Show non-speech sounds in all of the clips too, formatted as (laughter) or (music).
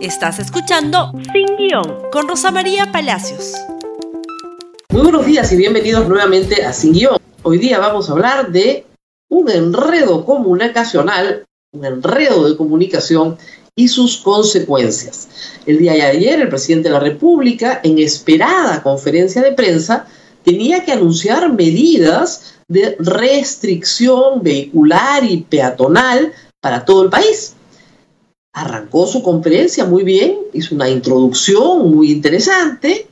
Estás escuchando Sin Guión con Rosa María Palacios. Muy buenos días y bienvenidos nuevamente a Sin Guión. Hoy día vamos a hablar de un enredo comunicacional, un enredo de comunicación y sus consecuencias. El día de ayer, el presidente de la República, en esperada conferencia de prensa, tenía que anunciar medidas de restricción vehicular y peatonal para todo el país arrancó su conferencia muy bien, hizo una introducción muy interesante,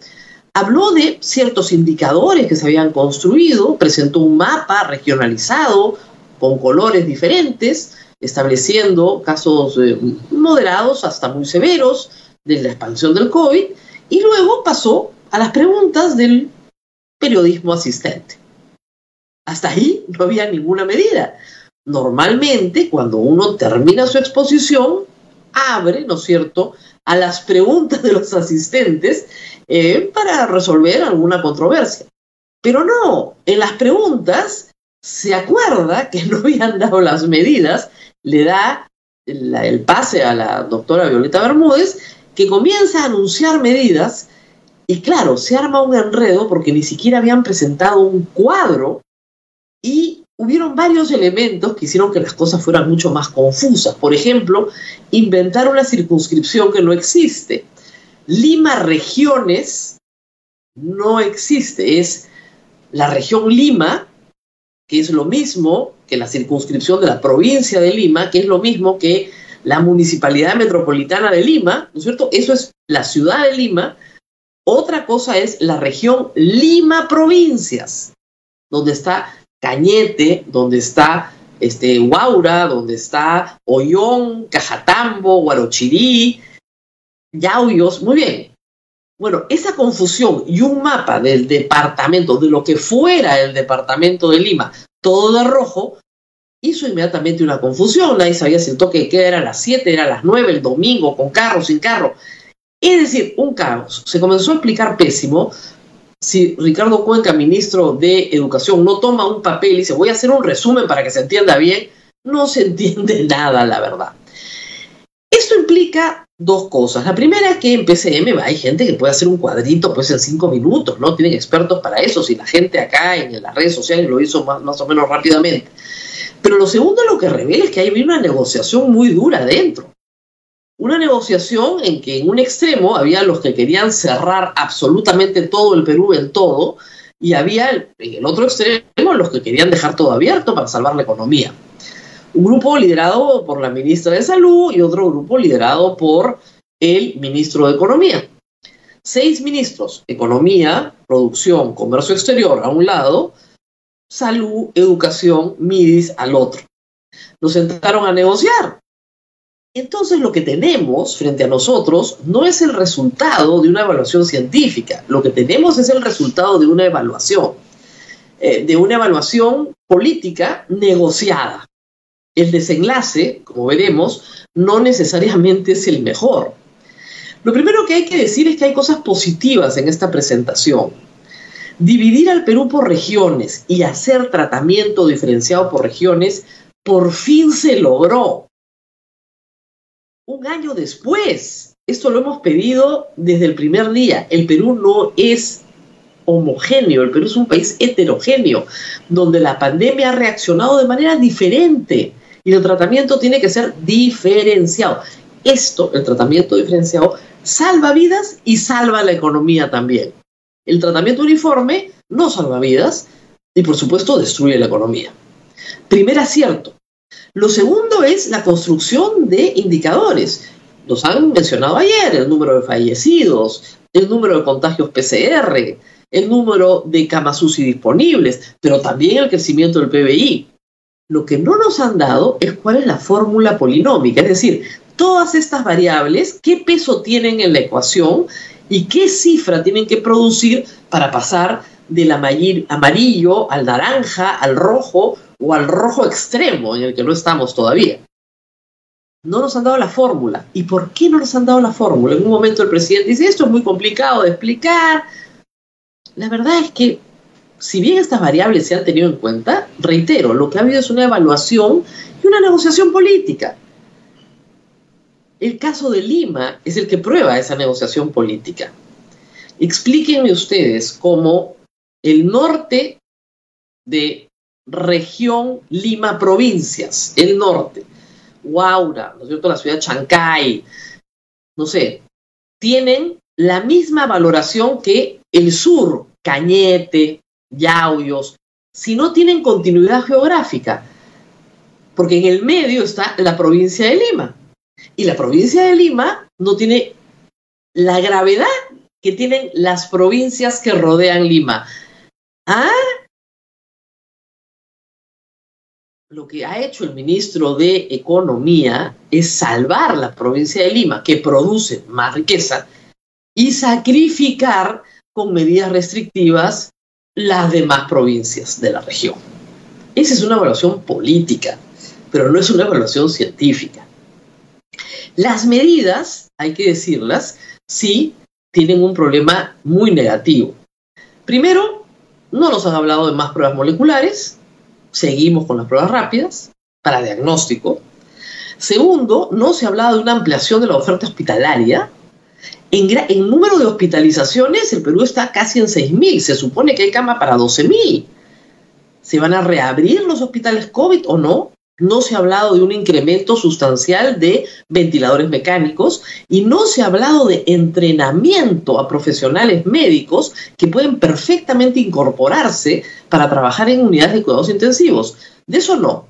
habló de ciertos indicadores que se habían construido, presentó un mapa regionalizado con colores diferentes, estableciendo casos eh, moderados hasta muy severos de la expansión del COVID, y luego pasó a las preguntas del periodismo asistente. Hasta ahí no había ninguna medida. Normalmente, cuando uno termina su exposición, abre, ¿no es cierto?, a las preguntas de los asistentes eh, para resolver alguna controversia. Pero no, en las preguntas se acuerda que no habían dado las medidas, le da el pase a la doctora Violeta Bermúdez, que comienza a anunciar medidas y claro, se arma un enredo porque ni siquiera habían presentado un cuadro y hubieron varios elementos que hicieron que las cosas fueran mucho más confusas. Por ejemplo, inventar una circunscripción que no existe. Lima Regiones no existe, es la región Lima, que es lo mismo que la circunscripción de la provincia de Lima, que es lo mismo que la municipalidad metropolitana de Lima, ¿no es cierto? Eso es la ciudad de Lima. Otra cosa es la región Lima Provincias, donde está Cañete, donde está este, Huaura, donde está Ollón, Cajatambo, Guarochirí, Yauyos, muy bien. Bueno, esa confusión y un mapa del departamento, de lo que fuera el departamento de Lima, todo de rojo, hizo inmediatamente una confusión. Nadie sabía si el toque de era a las 7, era a las 9, el domingo, con carro, sin carro. Es decir, un caos. Se comenzó a explicar pésimo si Ricardo Cuenca, ministro de Educación, no toma un papel y dice voy a hacer un resumen para que se entienda bien, no se (laughs) entiende nada, la verdad. Esto implica dos cosas. La primera es que en PCM hay gente que puede hacer un cuadrito pues en cinco minutos, ¿no? Tienen expertos para eso, si la gente acá en las redes sociales lo hizo más, más o menos rápidamente. Pero lo segundo lo que revela es que hay una negociación muy dura dentro una negociación en que en un extremo había los que querían cerrar absolutamente todo el Perú en todo, y había en el otro extremo los que querían dejar todo abierto para salvar la economía. Un grupo liderado por la ministra de Salud y otro grupo liderado por el ministro de Economía. Seis ministros, Economía, Producción, Comercio Exterior a un lado, Salud, Educación, MIDIS al otro. Nos sentaron a negociar entonces lo que tenemos frente a nosotros no es el resultado de una evaluación científica, lo que tenemos es el resultado de una evaluación, eh, de una evaluación política negociada. El desenlace, como veremos, no necesariamente es el mejor. Lo primero que hay que decir es que hay cosas positivas en esta presentación. Dividir al Perú por regiones y hacer tratamiento diferenciado por regiones por fin se logró un año después. Esto lo hemos pedido desde el primer día. El Perú no es homogéneo, el Perú es un país heterogéneo, donde la pandemia ha reaccionado de manera diferente y el tratamiento tiene que ser diferenciado. Esto, el tratamiento diferenciado, salva vidas y salva la economía también. El tratamiento uniforme no salva vidas y por supuesto destruye la economía. Primer acierto, lo segundo es la construcción de indicadores. Los han mencionado ayer, el número de fallecidos, el número de contagios PCR, el número de camas UCI disponibles, pero también el crecimiento del PBI. Lo que no nos han dado es cuál es la fórmula polinómica, es decir, todas estas variables, qué peso tienen en la ecuación y qué cifra tienen que producir para pasar del amarillo al naranja, al rojo o al rojo extremo en el que no estamos todavía. No nos han dado la fórmula. ¿Y por qué no nos han dado la fórmula? En un momento el presidente dice, esto es muy complicado de explicar. La verdad es que, si bien estas variables se han tenido en cuenta, reitero, lo que ha habido es una evaluación y una negociación política. El caso de Lima es el que prueba esa negociación política. Explíquenme ustedes cómo el norte de región Lima provincias, el norte, Huaura, ¿no es cierto? La ciudad de Chancay, no sé, tienen la misma valoración que el sur, Cañete, Yauyos, si no tienen continuidad geográfica, porque en el medio está la provincia de Lima. Y la provincia de Lima no tiene la gravedad que tienen las provincias que rodean Lima. ¿Ah? Lo que ha hecho el ministro de Economía es salvar la provincia de Lima, que produce más riqueza, y sacrificar con medidas restrictivas las demás provincias de la región. Esa es una evaluación política, pero no es una evaluación científica. Las medidas, hay que decirlas, sí tienen un problema muy negativo. Primero, no nos han hablado de más pruebas moleculares, seguimos con las pruebas rápidas para diagnóstico. Segundo, no se ha hablado de una ampliación de la oferta hospitalaria. En, número de hospitalizaciones, el Perú está casi en 6.000, se supone que hay cama para 12.000. ¿Se van a reabrir los hospitales COVID o no? No se ha hablado de un incremento sustancial de ventiladores mecánicos y no se ha hablado de entrenamiento a profesionales médicos que pueden perfectamente incorporarse para trabajar en unidades de cuidados intensivos. De eso no.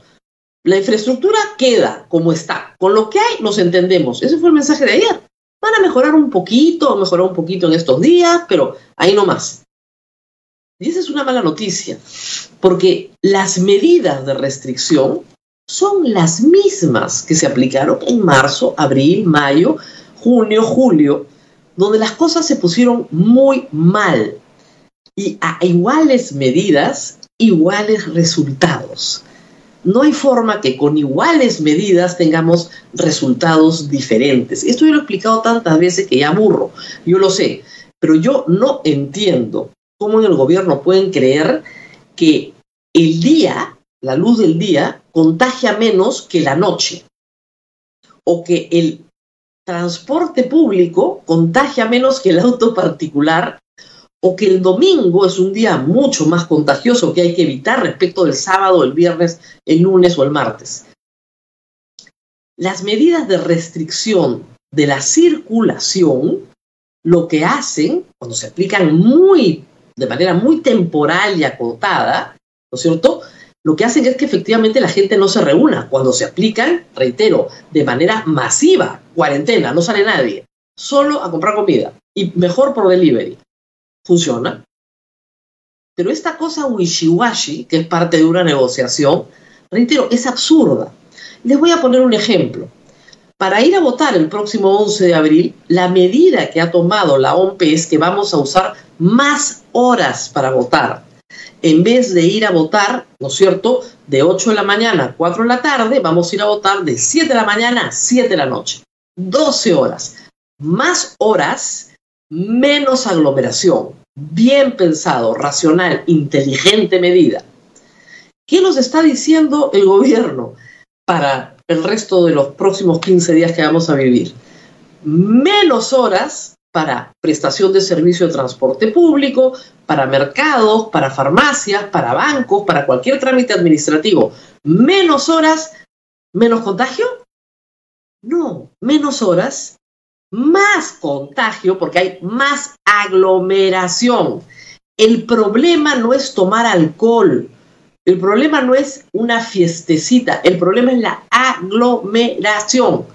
La infraestructura queda como está. Con lo que hay nos entendemos. Ese fue el mensaje de ayer. Van a mejorar un poquito, mejorar un poquito en estos días, pero ahí no más. Y esa es una mala noticia, porque las medidas de restricción son las mismas que se aplicaron en marzo, abril, mayo, junio, julio, donde las cosas se pusieron muy mal y a iguales medidas, iguales resultados. No hay forma que con iguales medidas tengamos resultados diferentes. Esto yo lo he explicado tantas veces que ya aburro, yo lo sé, pero yo no entiendo cómo en el gobierno pueden creer que el día, la luz del día, contagia menos que la noche o que el transporte público contagia menos que el auto particular o que el domingo es un día mucho más contagioso que hay que evitar respecto del sábado, el viernes, el lunes o el martes. Las medidas de restricción de la circulación lo que hacen, cuando se aplican muy, de manera muy temporal y acotada, ¿no es cierto? Lo que hacen es que efectivamente la gente no se reúna. Cuando se aplican, reitero, de manera masiva, cuarentena, no sale nadie, solo a comprar comida y mejor por delivery. Funciona. Pero esta cosa wishiwashi, que es parte de una negociación, reitero, es absurda. Les voy a poner un ejemplo. Para ir a votar el próximo 11 de abril, la medida que ha tomado la OMP es que vamos a usar más horas para votar en vez de ir a votar, ¿no es cierto?, de 8 de la mañana a 4 de la tarde, vamos a ir a votar de 7 de la mañana a 7 de la noche. 12 horas. Más horas, menos aglomeración. Bien pensado, racional, inteligente medida. ¿Qué nos está diciendo el gobierno para el resto de los próximos 15 días que vamos a vivir? Menos horas para prestación de servicio de transporte público, para mercados, para farmacias, para bancos, para cualquier trámite administrativo. Menos horas, menos contagio. No, menos horas, más contagio porque hay más aglomeración. El problema no es tomar alcohol, el problema no es una fiestecita, el problema es la aglomeración.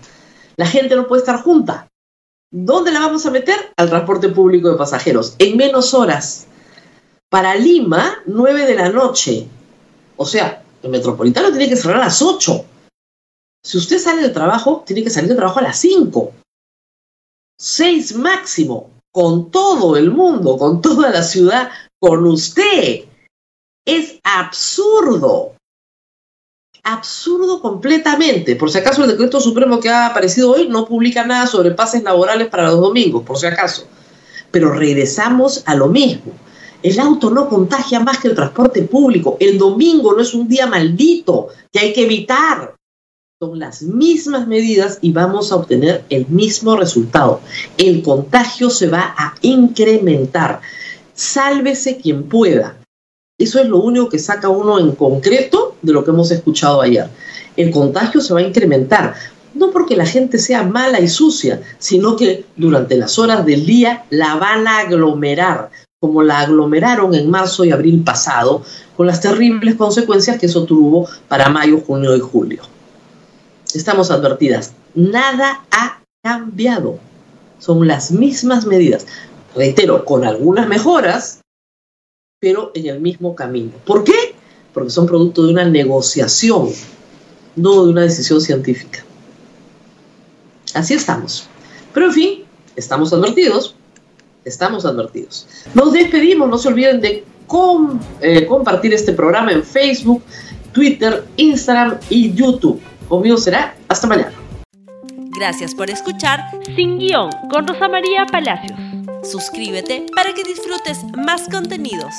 La gente no puede estar junta. ¿Dónde la vamos a meter? Al transporte público de pasajeros, en menos horas. Para Lima, 9 de la noche. O sea, el metropolitano tiene que cerrar a las 8. Si usted sale del trabajo, tiene que salir del trabajo a las 5. 6 máximo, con todo el mundo, con toda la ciudad, con usted. Es absurdo absurdo completamente. Por si acaso el decreto supremo que ha aparecido hoy no publica nada sobre pases laborales para los domingos, por si acaso. Pero regresamos a lo mismo. El auto no contagia más que el transporte público. El domingo no es un día maldito que hay que evitar. Son las mismas medidas y vamos a obtener el mismo resultado. El contagio se va a incrementar. Sálvese quien pueda. Eso es lo único que saca uno en concreto de lo que hemos escuchado ayer. El contagio se va a incrementar, no porque la gente sea mala y sucia, sino que durante las horas del día la van a aglomerar, como la aglomeraron en marzo y abril pasado, con las terribles consecuencias que eso tuvo para mayo, junio y julio. Estamos advertidas, nada ha cambiado, son las mismas medidas, reitero, con algunas mejoras, pero en el mismo camino. ¿Por qué? Porque son producto de una negociación, no de una decisión científica. Así estamos. Pero en fin, estamos advertidos, estamos advertidos. Nos despedimos, no se olviden de eh, compartir este programa en Facebook, Twitter, Instagram y YouTube. Conmigo será hasta mañana. Gracias por escuchar Sin Guión con Rosa María Palacios. Suscríbete para que disfrutes más contenidos.